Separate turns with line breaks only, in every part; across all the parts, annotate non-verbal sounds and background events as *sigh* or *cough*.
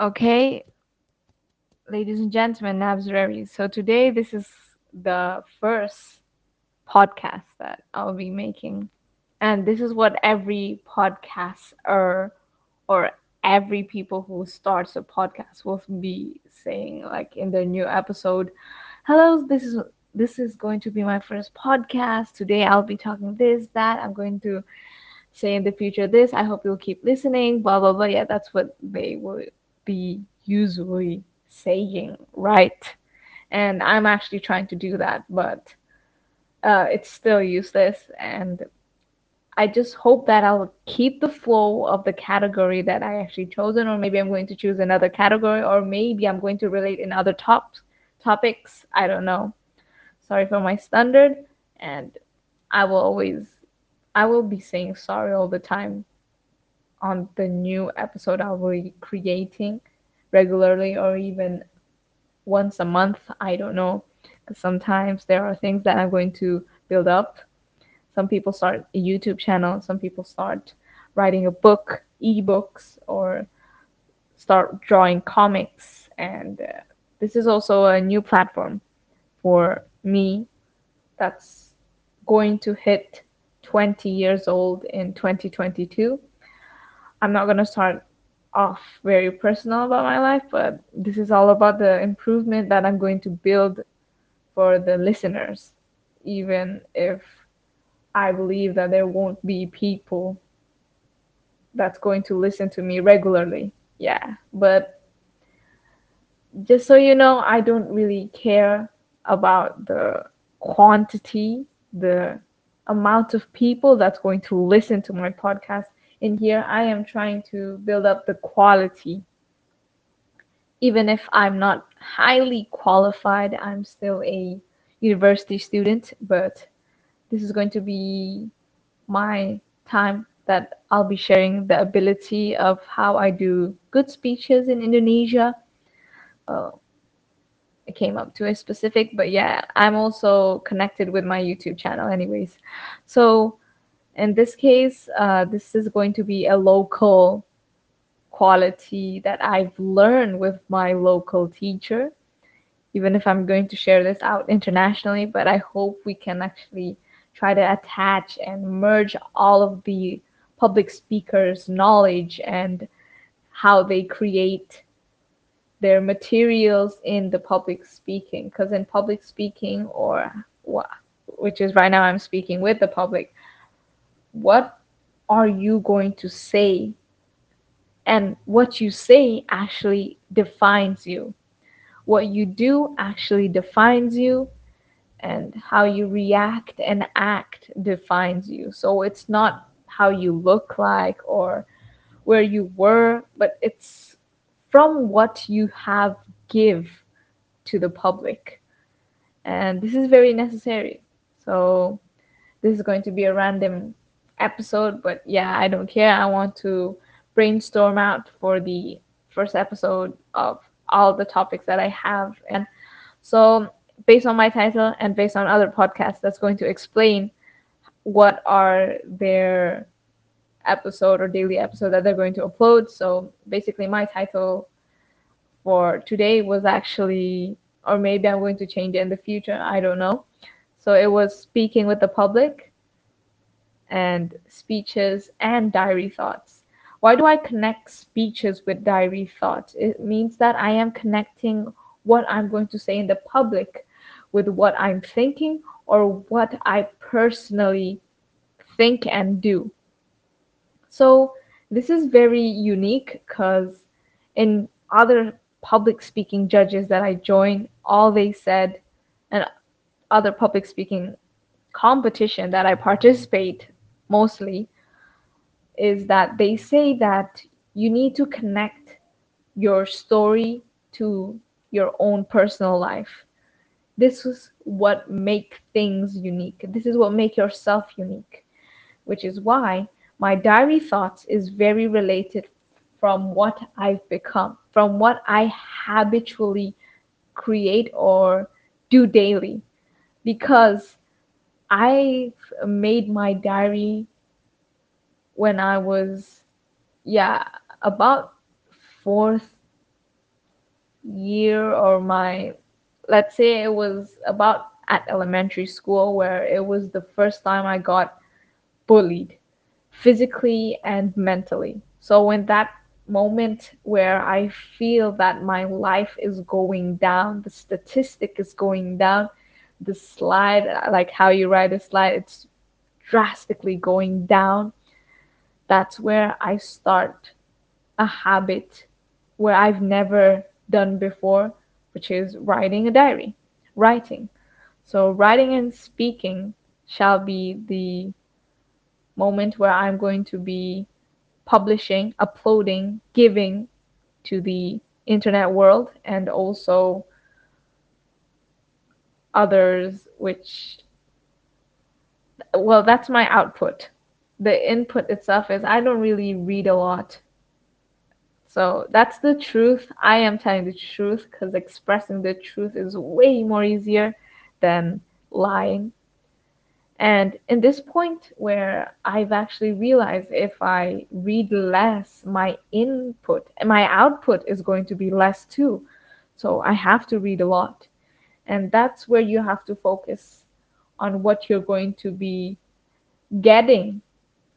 Okay, ladies and gentlemen, Nabz So today this is the first podcast that I'll be making. And this is what every podcaster or every people who starts a podcast will be saying like in their new episode. Hello, this is this is going to be my first podcast. Today I'll be talking this, that. I'm going to say in the future this. I hope you'll keep listening, blah blah blah. Yeah, that's what they would be usually saying, right? And I'm actually trying to do that, but uh, it's still useless. And I just hope that I'll keep the flow of the category that I actually chosen, or maybe I'm going to choose another category, or maybe I'm going to relate in other top topics. I don't know. Sorry for my standard, and I will always, I will be saying sorry all the time on the new episode I'll be creating regularly or even once a month. I don't know. Sometimes there are things that I'm going to build up. Some people start a YouTube channel, some people start writing a book, ebooks, or start drawing comics. And uh, this is also a new platform for me that's going to hit 20 years old in 2022. I'm not going to start off very personal about my life, but this is all about the improvement that I'm going to build for the listeners, even if I believe that there won't be people that's going to listen to me regularly. Yeah, but just so you know, I don't really care about the quantity, the amount of people that's going to listen to my podcast. In here, I am trying to build up the quality. Even if I'm not highly qualified, I'm still a university student, but this is going to be my time that I'll be sharing the ability of how I do good speeches in Indonesia. Uh, I came up to a specific, but yeah, I'm also connected with my YouTube channel, anyways. So in this case, uh, this is going to be a local quality that I've learned with my local teacher, even if I'm going to share this out internationally. But I hope we can actually try to attach and merge all of the public speakers' knowledge and how they create their materials in the public speaking. Because in public speaking, or which is right now I'm speaking with the public, what are you going to say? And what you say actually defines you. What you do actually defines you and how you react and act defines you. So it's not how you look like or where you were, but it's from what you have give to the public. And this is very necessary. So this is going to be a random episode, but yeah, I don't care. I want to brainstorm out for the first episode of all the topics that I have. And so based on my title and based on other podcasts that's going to explain what are their episode or daily episode that they're going to upload. So basically, my title for today was actually, or maybe I'm going to change it in the future. I don't know. So it was speaking with the public and speeches and diary thoughts. Why do I connect speeches with diary thoughts? It means that I am connecting what I'm going to say in the public with what I'm thinking or what I personally think and do. So this is very unique because in other public speaking judges that I joined, all they said, and other public speaking competition that I participate mostly, is that they say that you need to connect your story to your own personal life. This is what make things unique. This is what make yourself unique which is why my diary thoughts is very related from what i've become from what i habitually create or do daily. Because i made my diary when i was yeah about fourth year or my let's say it was about at elementary school where it was the first time I got bullied physically and mentally. So when that moment where I feel that my life is going down, the statistic is going down, the slide, like how you ride a slide, it's drastically going down. That's where I start a habit where I've never done before, which is writing a diary, writing. So, writing and speaking shall be the moment where I'm going to be publishing, uploading, giving to the internet world and also others, which, well, that's my output. The input itself is I don't really read a lot. So that's the truth. I am telling the truth because expressing the truth is way more easier than lying. And in this point where I've actually realized if I read less, my input and my output is going to be less too. So I have to read a lot. And that's where you have to focus on what you're going to be getting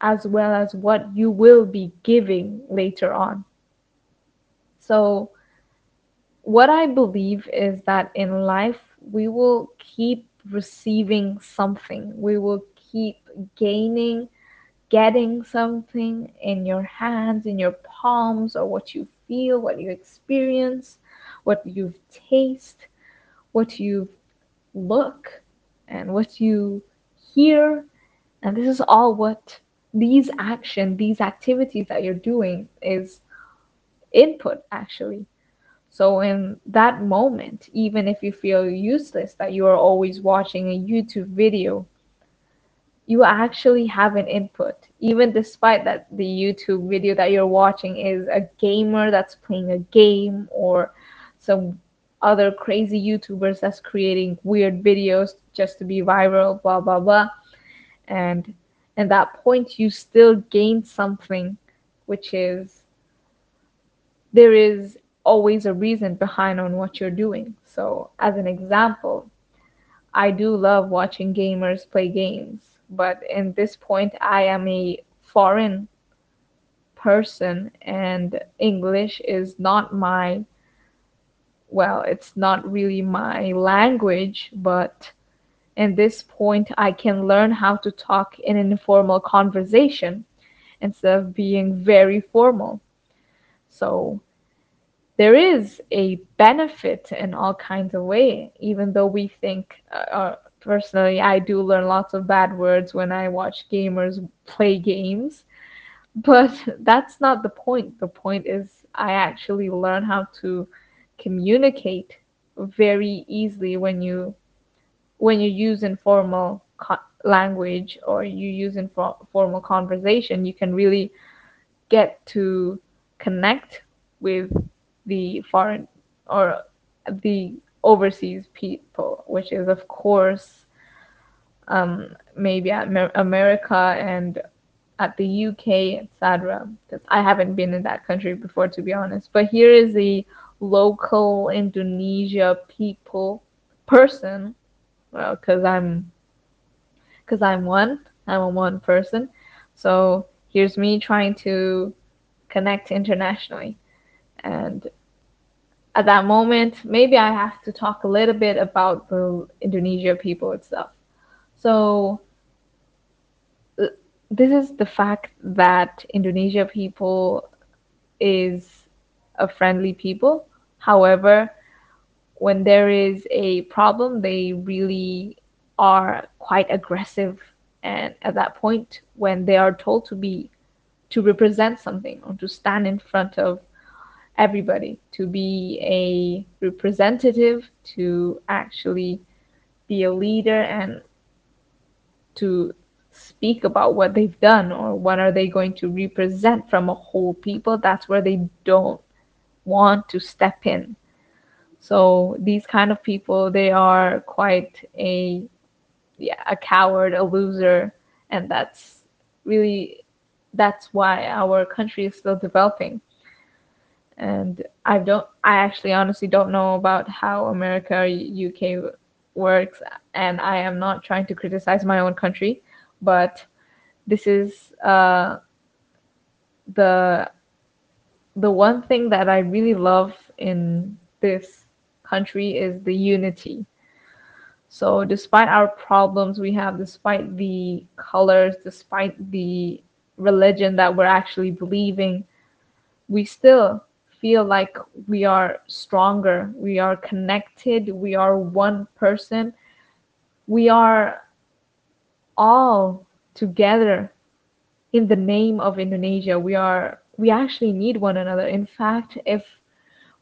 as well as what you will be giving later on. So, what I believe is that in life, we will keep receiving something, we will keep gaining, getting something in your hands, in your palms, or what you feel, what you experience, what you've taste, what you look, and what you hear. And this is all what these action, these activities that you're doing is input actually. So in that moment, even if you feel useless that you are always watching a YouTube video, you actually have an input. Even despite that the YouTube video that you're watching is a gamer that's playing a game or some other crazy YouTubers that's creating weird videos just to be viral, blah blah blah. And at that point you still gain something which is there is always a reason behind on what you're doing. So, as an example, I do love watching gamers play games, but in this point, I am a foreign person and English is not my well, it's not really my language, but in this point, I can learn how to talk in an informal conversation instead of being very formal. So there is a benefit in all kinds of way, even though we think, uh, uh, personally, I do learn lots of bad words when I watch gamers play games. But *laughs* that's not the point. The point is, I actually learn how to communicate very easily when you when you use informal co- language or you use informal conversation you can really get to connect with the foreign or the overseas people, which is of course um, maybe at America and at the UK, etc. Because I haven't been in that country before, to be honest. But here is the local Indonesia people person. Well, because I'm because I'm one. I'm a one person. So here's me trying to connect internationally. And at that moment, maybe I have to talk a little bit about the Indonesia people itself. So uh, this is the fact that Indonesia people is a friendly people. However, when there is a problem, they really are quite aggressive. And at that point, when they are told to be to represent something or to stand in front of everybody to be a representative, to actually be a leader and to speak about what they've done or what are they going to represent from a whole people that's where they don't want to step in. So these kind of people they are quite a yeah a coward a loser and that's really that's why our country is still developing. And I don't I actually honestly don't know about how America or UK works and I am not trying to criticize my own country but this is uh, the the one thing that I really love in this country is the unity. So despite our problems we have, despite the colors, despite the religion that we're actually believing, we still feel like we are stronger, we are connected, we are one person, we are all together in the name of Indonesia. We are we actually need one another. In fact, if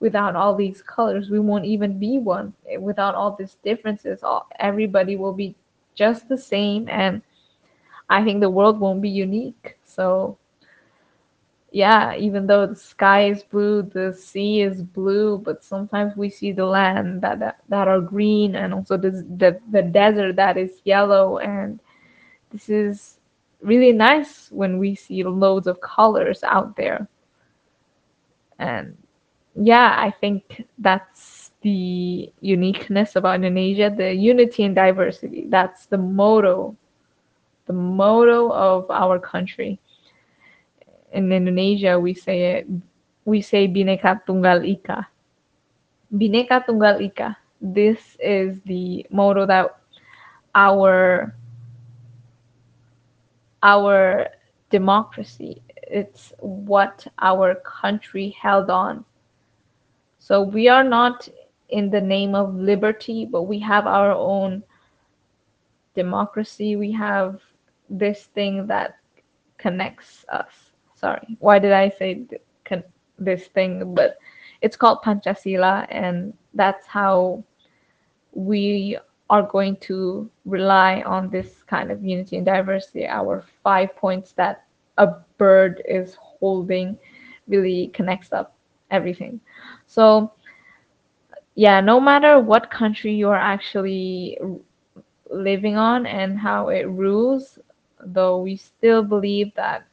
without all these colors, we won't even be one. Without all these differences, all, everybody will be just the same and I think the world won't be unique. So yeah, even though the sky is blue, the sea is blue, but sometimes we see the land that that, that are green and also the, the the desert that is yellow and this is really nice when we see loads of colors out there. And yeah, I think that's the uniqueness about Indonesia, the unity and diversity. That's the motto, the motto of our country in Indonesia we say it we say Bhinneka Tunggal Ika. Bhinneka Tunggal Ika. This is the motto that our our democracy. It's what our country held on. So we are not in the name of liberty but we have our own democracy. We have this thing that connects us. Sorry, why did I say this thing? But it's called Pancasila, and that's how we are going to rely on this kind of unity and diversity. Our five points that a bird is holding really connects up everything. So, yeah, no matter what country you are actually living on and how it rules, though we still believe that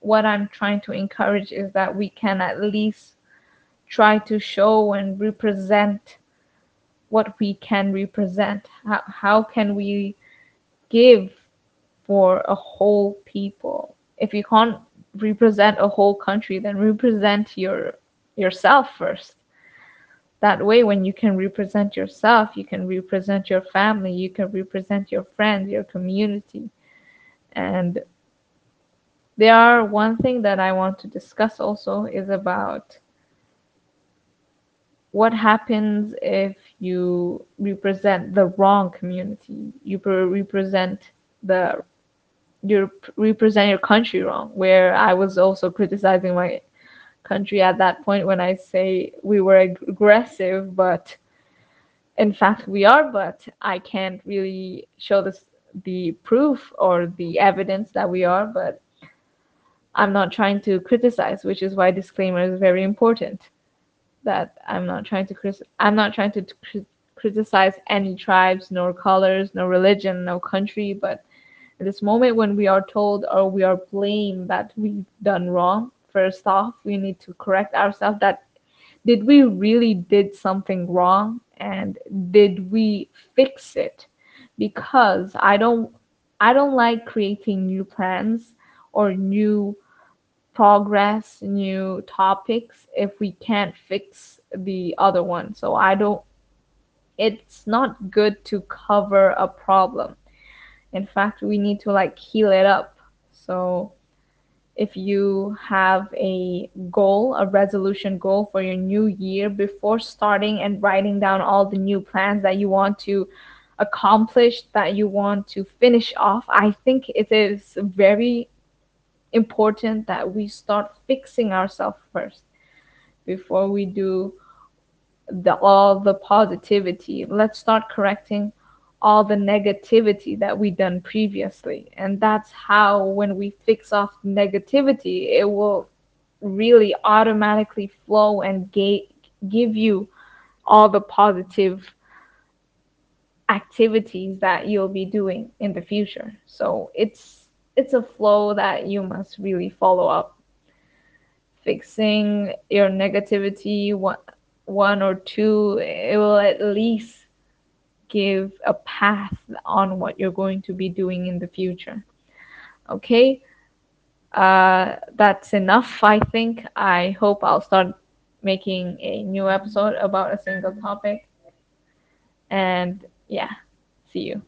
what I'm trying to encourage is that we can at least try to show and represent what we can represent. How, how can we give for a whole people? If you can't represent a whole country, then represent your yourself first. That way, when you can represent yourself, you can represent your family, you can represent your friends, your community. And there are one thing that I want to discuss also is about what happens if you represent the wrong community you represent the you represent your country wrong where i was also criticizing my country at that point when i say we were aggressive but in fact we are but i can't really show this the proof or the evidence that we are but I'm not trying to criticize, which is why disclaimer is very important. That I'm not trying to I'm not trying to cr- criticize any tribes, nor colors, no religion, no country, but at this moment when we are told or we are blamed that we've done wrong, first off, we need to correct ourselves that did we really did something wrong and did we fix it? Because I don't I don't like creating new plans or new progress new topics if we can't fix the other one. So I don't, it's not good to cover a problem. In fact, we need to like heal it up. So if you have a goal, a resolution goal for your new year, before starting and writing down all the new plans that you want to accomplish, that you want to finish off, I think it is very important that we start fixing ourselves first before we do the all the positivity. Let's start correcting all the negativity that we done previously. And that's how when we fix off negativity it will really automatically flow and ga- give you all the positive activities that you'll be doing in the future. So it's it's a flow that you must really follow up fixing your negativity one, or two, it will at least give a path on what you're going to be doing in the future. Okay, uh, that's enough, I think. I hope I'll start making a new episode about a single topic. And yeah, see you.